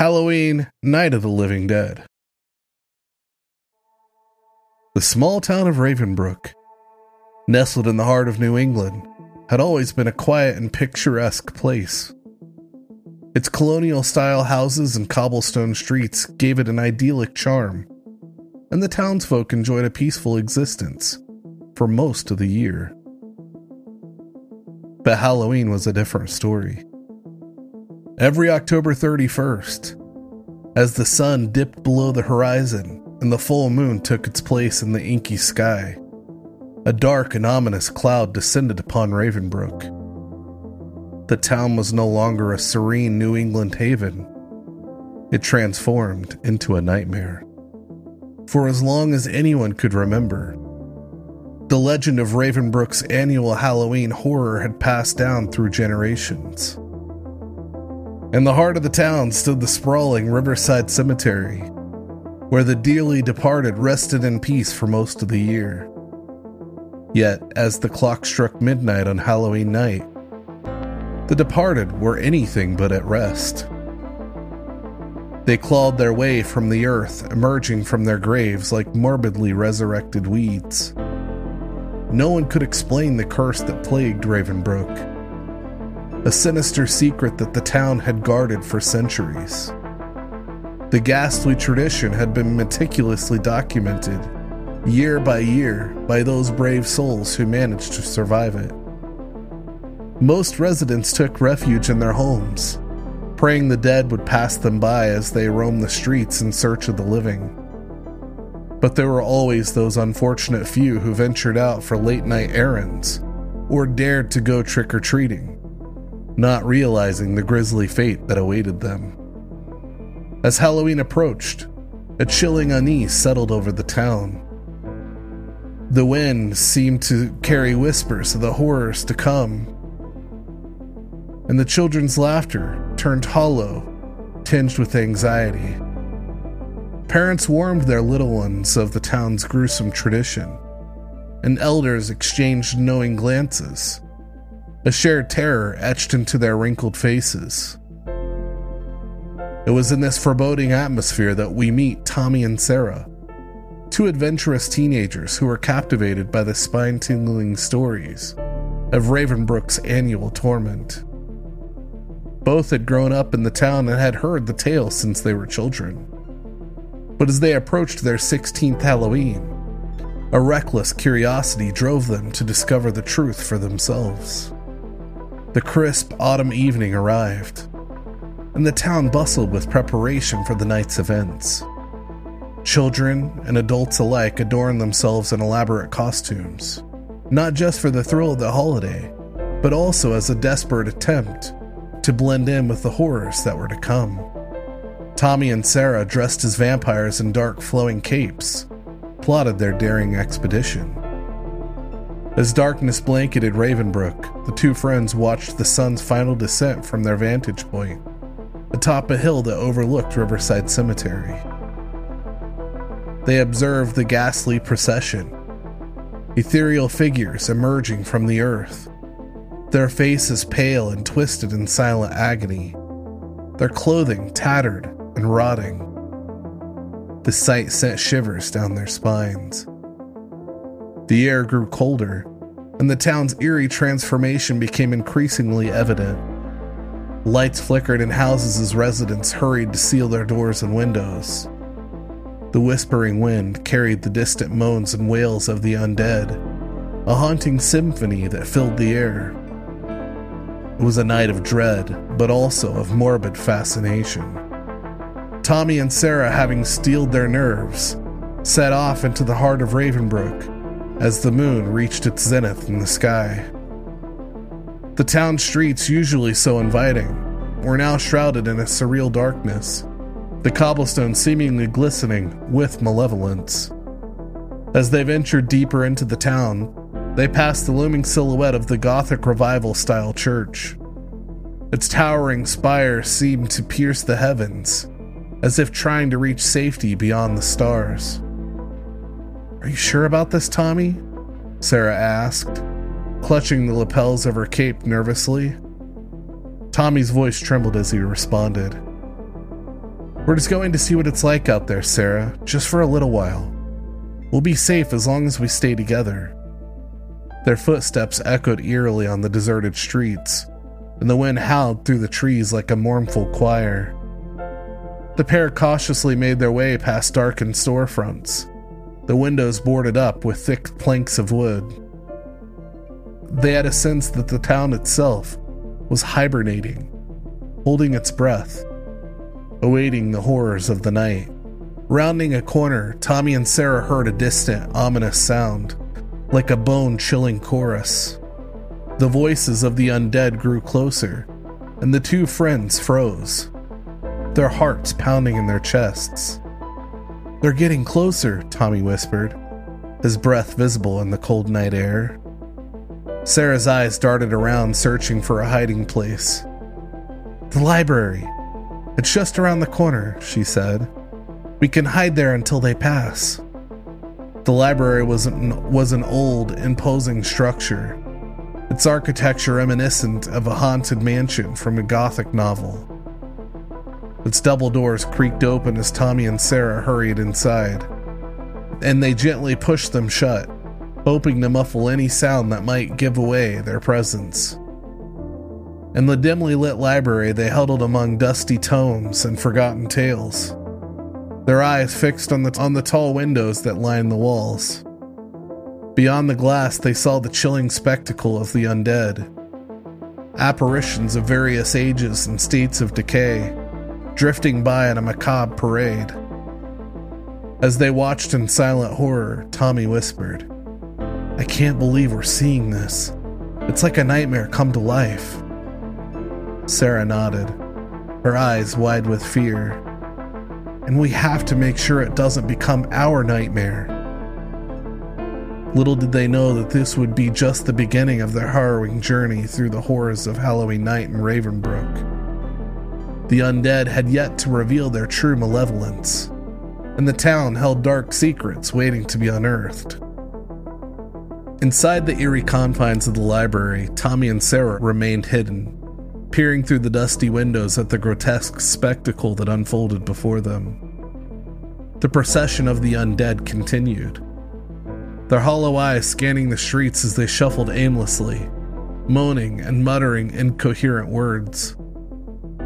Halloween, Night of the Living Dead. The small town of Ravenbrook, nestled in the heart of New England, had always been a quiet and picturesque place. Its colonial style houses and cobblestone streets gave it an idyllic charm, and the townsfolk enjoyed a peaceful existence for most of the year. But Halloween was a different story. Every October 31st, as the sun dipped below the horizon and the full moon took its place in the inky sky, a dark and ominous cloud descended upon Ravenbrook. The town was no longer a serene New England haven. It transformed into a nightmare. For as long as anyone could remember, the legend of Ravenbrook's annual Halloween horror had passed down through generations. In the heart of the town stood the sprawling Riverside Cemetery, where the dearly departed rested in peace for most of the year. Yet, as the clock struck midnight on Halloween night, the departed were anything but at rest. They clawed their way from the earth, emerging from their graves like morbidly resurrected weeds. No one could explain the curse that plagued Ravenbrook, a sinister secret that the town had guarded for centuries. The ghastly tradition had been meticulously documented, year by year, by those brave souls who managed to survive it. Most residents took refuge in their homes, praying the dead would pass them by as they roamed the streets in search of the living. But there were always those unfortunate few who ventured out for late night errands or dared to go trick or treating, not realizing the grisly fate that awaited them. As Halloween approached, a chilling unease settled over the town. The wind seemed to carry whispers of the horrors to come, and the children's laughter turned hollow, tinged with anxiety. Parents warned their little ones of the town's gruesome tradition, and elders exchanged knowing glances. A shared terror etched into their wrinkled faces. It was in this foreboding atmosphere that we meet Tommy and Sarah, two adventurous teenagers who were captivated by the spine tingling stories of Ravenbrook's annual torment. Both had grown up in the town and had heard the tale since they were children. But as they approached their 16th Halloween, a reckless curiosity drove them to discover the truth for themselves. The crisp autumn evening arrived, and the town bustled with preparation for the night's events. Children and adults alike adorned themselves in elaborate costumes, not just for the thrill of the holiday, but also as a desperate attempt to blend in with the horrors that were to come. Tommy and Sarah, dressed as vampires in dark flowing capes, plotted their daring expedition. As darkness blanketed Ravenbrook, the two friends watched the sun's final descent from their vantage point, atop a hill that overlooked Riverside Cemetery. They observed the ghastly procession, ethereal figures emerging from the earth, their faces pale and twisted in silent agony, their clothing tattered and rotting. The sight sent shivers down their spines. The air grew colder, and the town's eerie transformation became increasingly evident. Lights flickered in houses as residents hurried to seal their doors and windows. The whispering wind carried the distant moans and wails of the undead, a haunting symphony that filled the air. It was a night of dread, but also of morbid fascination. Tommy and Sarah, having steeled their nerves, set off into the heart of Ravenbrook as the moon reached its zenith in the sky. The town streets, usually so inviting, were now shrouded in a surreal darkness, the cobblestone seemingly glistening with malevolence. As they ventured deeper into the town, they passed the looming silhouette of the Gothic Revival style church. Its towering spire seemed to pierce the heavens, as if trying to reach safety beyond the stars. Are you sure about this, Tommy? Sarah asked, clutching the lapels of her cape nervously. Tommy's voice trembled as he responded. We're just going to see what it's like out there, Sarah, just for a little while. We'll be safe as long as we stay together. Their footsteps echoed eerily on the deserted streets, and the wind howled through the trees like a mournful choir. The pair cautiously made their way past darkened storefronts, the windows boarded up with thick planks of wood. They had a sense that the town itself was hibernating, holding its breath, awaiting the horrors of the night. Rounding a corner, Tommy and Sarah heard a distant, ominous sound, like a bone chilling chorus. The voices of the undead grew closer, and the two friends froze, their hearts pounding in their chests. They're getting closer, Tommy whispered, his breath visible in the cold night air. Sarah's eyes darted around, searching for a hiding place. The library. It's just around the corner, she said. We can hide there until they pass. The library was an, was an old, imposing structure, its architecture reminiscent of a haunted mansion from a Gothic novel. Its double doors creaked open as Tommy and Sarah hurried inside, and they gently pushed them shut, hoping to muffle any sound that might give away their presence. In the dimly lit library, they huddled among dusty tomes and forgotten tales, their eyes fixed on the, on the tall windows that lined the walls. Beyond the glass, they saw the chilling spectacle of the undead. Apparitions of various ages and states of decay, drifting by in a macabre parade. As they watched in silent horror, Tommy whispered, I can't believe we're seeing this. It's like a nightmare come to life. Sarah nodded, her eyes wide with fear. And we have to make sure it doesn't become our nightmare. Little did they know that this would be just the beginning of their harrowing journey through the horrors of Halloween night in Ravenbrook. The undead had yet to reveal their true malevolence, and the town held dark secrets waiting to be unearthed. Inside the eerie confines of the library, Tommy and Sarah remained hidden, peering through the dusty windows at the grotesque spectacle that unfolded before them. The procession of the undead continued, their hollow eyes scanning the streets as they shuffled aimlessly, moaning and muttering incoherent words.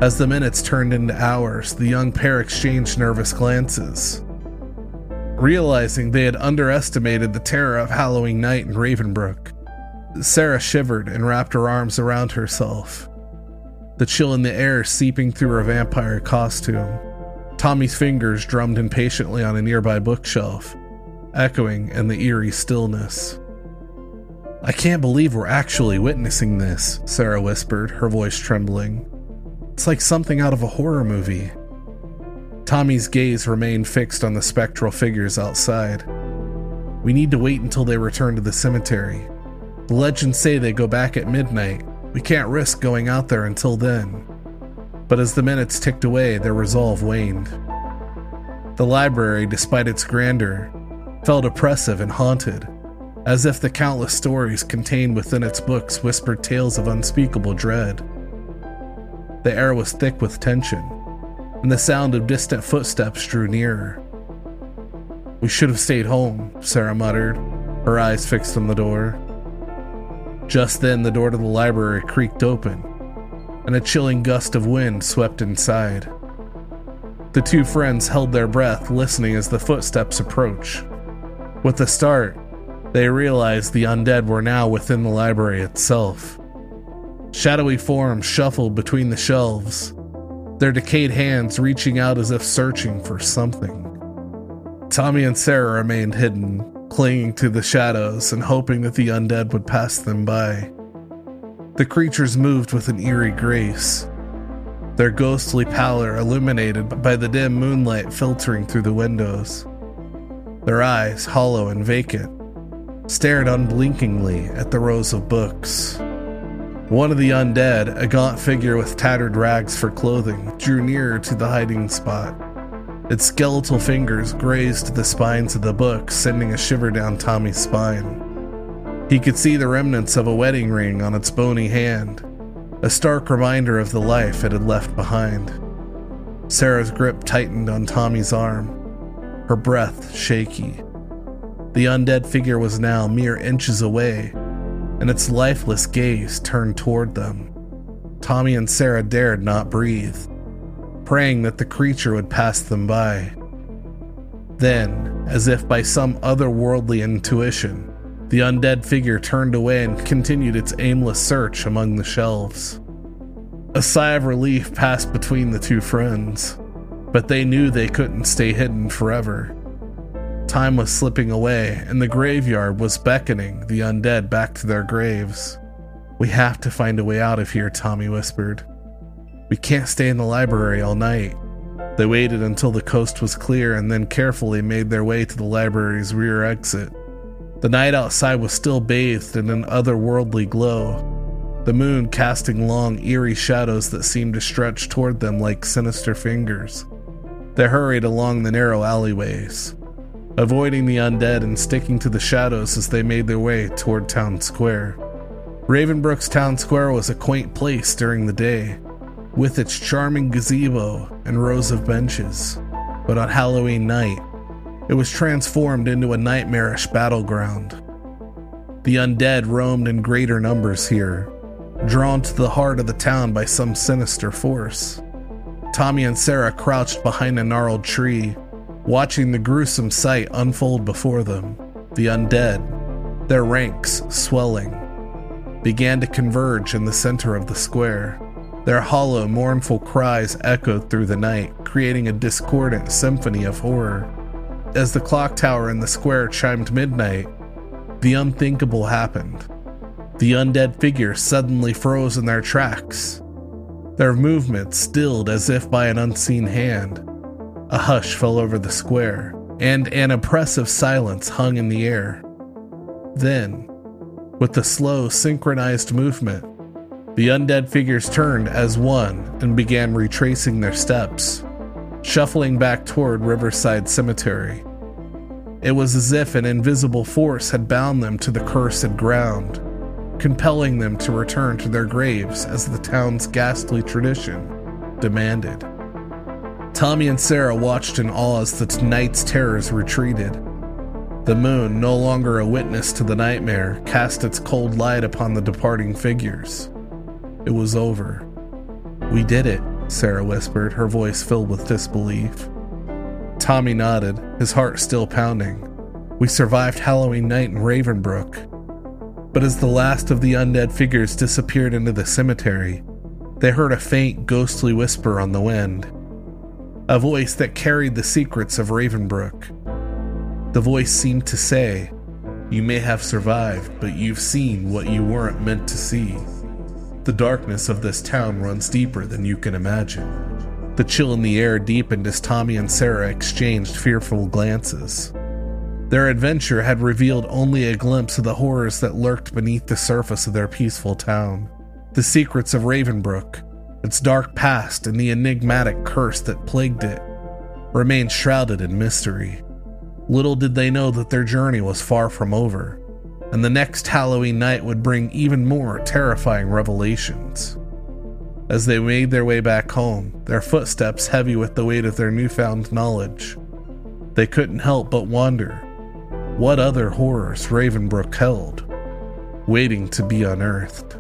As the minutes turned into hours, the young pair exchanged nervous glances. Realizing they had underestimated the terror of Halloween night in Ravenbrook, Sarah shivered and wrapped her arms around herself, the chill in the air seeping through her vampire costume. Tommy's fingers drummed impatiently on a nearby bookshelf, echoing in the eerie stillness. I can't believe we're actually witnessing this, Sarah whispered, her voice trembling. It's like something out of a horror movie. Tommy's gaze remained fixed on the spectral figures outside. We need to wait until they return to the cemetery. The legends say they go back at midnight. We can't risk going out there until then. But as the minutes ticked away, their resolve waned. The library, despite its grandeur, felt oppressive and haunted, as if the countless stories contained within its books whispered tales of unspeakable dread. The air was thick with tension, and the sound of distant footsteps drew nearer. We should have stayed home, Sarah muttered, her eyes fixed on the door. Just then, the door to the library creaked open, and a chilling gust of wind swept inside. The two friends held their breath, listening as the footsteps approached. With a start, they realized the undead were now within the library itself. Shadowy forms shuffled between the shelves, their decayed hands reaching out as if searching for something. Tommy and Sarah remained hidden, clinging to the shadows and hoping that the undead would pass them by. The creatures moved with an eerie grace, their ghostly pallor illuminated by the dim moonlight filtering through the windows. Their eyes, hollow and vacant, stared unblinkingly at the rows of books. One of the undead, a gaunt figure with tattered rags for clothing, drew nearer to the hiding spot. Its skeletal fingers grazed the spines of the book, sending a shiver down Tommy's spine. He could see the remnants of a wedding ring on its bony hand, a stark reminder of the life it had left behind. Sarah's grip tightened on Tommy's arm, her breath shaky. The undead figure was now mere inches away, and its lifeless gaze turned toward them. Tommy and Sarah dared not breathe, praying that the creature would pass them by. Then, as if by some otherworldly intuition, the undead figure turned away and continued its aimless search among the shelves. A sigh of relief passed between the two friends, but they knew they couldn't stay hidden forever. Time was slipping away, and the graveyard was beckoning the undead back to their graves. We have to find a way out of here, Tommy whispered. We can't stay in the library all night. They waited until the coast was clear and then carefully made their way to the library's rear exit. The night outside was still bathed in an otherworldly glow, the moon casting long, eerie shadows that seemed to stretch toward them like sinister fingers. They hurried along the narrow alleyways, avoiding the undead and sticking to the shadows as they made their way toward Town Square. Ravenbrook's Town Square was a quaint place during the day, with its charming gazebo and rows of benches. But on Halloween night, it was transformed into a nightmarish battleground. The undead roamed in greater numbers here, drawn to the heart of the town by some sinister force. Tommy and Sarah crouched behind a gnarled tree, watching the gruesome sight unfold before them. The undead, their ranks swelling, began to converge in the center of the square. Their hollow, mournful cries echoed through the night, creating a discordant symphony of horror. As the clock tower in the square chimed midnight, the unthinkable happened. The undead figures suddenly froze in their tracks, their movements stilled as if by an unseen hand. A hush fell over the square, and an oppressive silence hung in the air. Then, with a slow, synchronized movement, the undead figures turned as one and began retracing their steps, shuffling back toward Riverside Cemetery. It was as if an invisible force had bound them to the cursed ground compelling them to return to their graves as the town's ghastly tradition demanded. Tommy and Sarah watched in awe as the night's terrors retreated. The moon, no longer a witness to the nightmare, cast its cold light upon the departing figures. It was over. We did it, Sarah whispered, her voice filled with disbelief. Tommy nodded, his heart still pounding. We survived Halloween night in Ravenbrook. But as the last of the undead figures disappeared into the cemetery, they heard a faint, ghostly whisper on the wind. A voice that carried the secrets of Ravenbrook. The voice seemed to say, You may have survived, but you've seen what you weren't meant to see. The darkness of this town runs deeper than you can imagine. The chill in the air deepened as Tommy and Sarah exchanged fearful glances. Their adventure had revealed only a glimpse of the horrors that lurked beneath the surface of their peaceful town. The secrets of Ravenbrook, its dark past, and the enigmatic curse that plagued it remained shrouded in mystery. Little did they know that their journey was far from over, and the next Halloween night would bring even more terrifying revelations. As they made their way back home, their footsteps heavy with the weight of their newfound knowledge, they couldn't help but wonder what other horrors Ravenbrook held, waiting to be unearthed.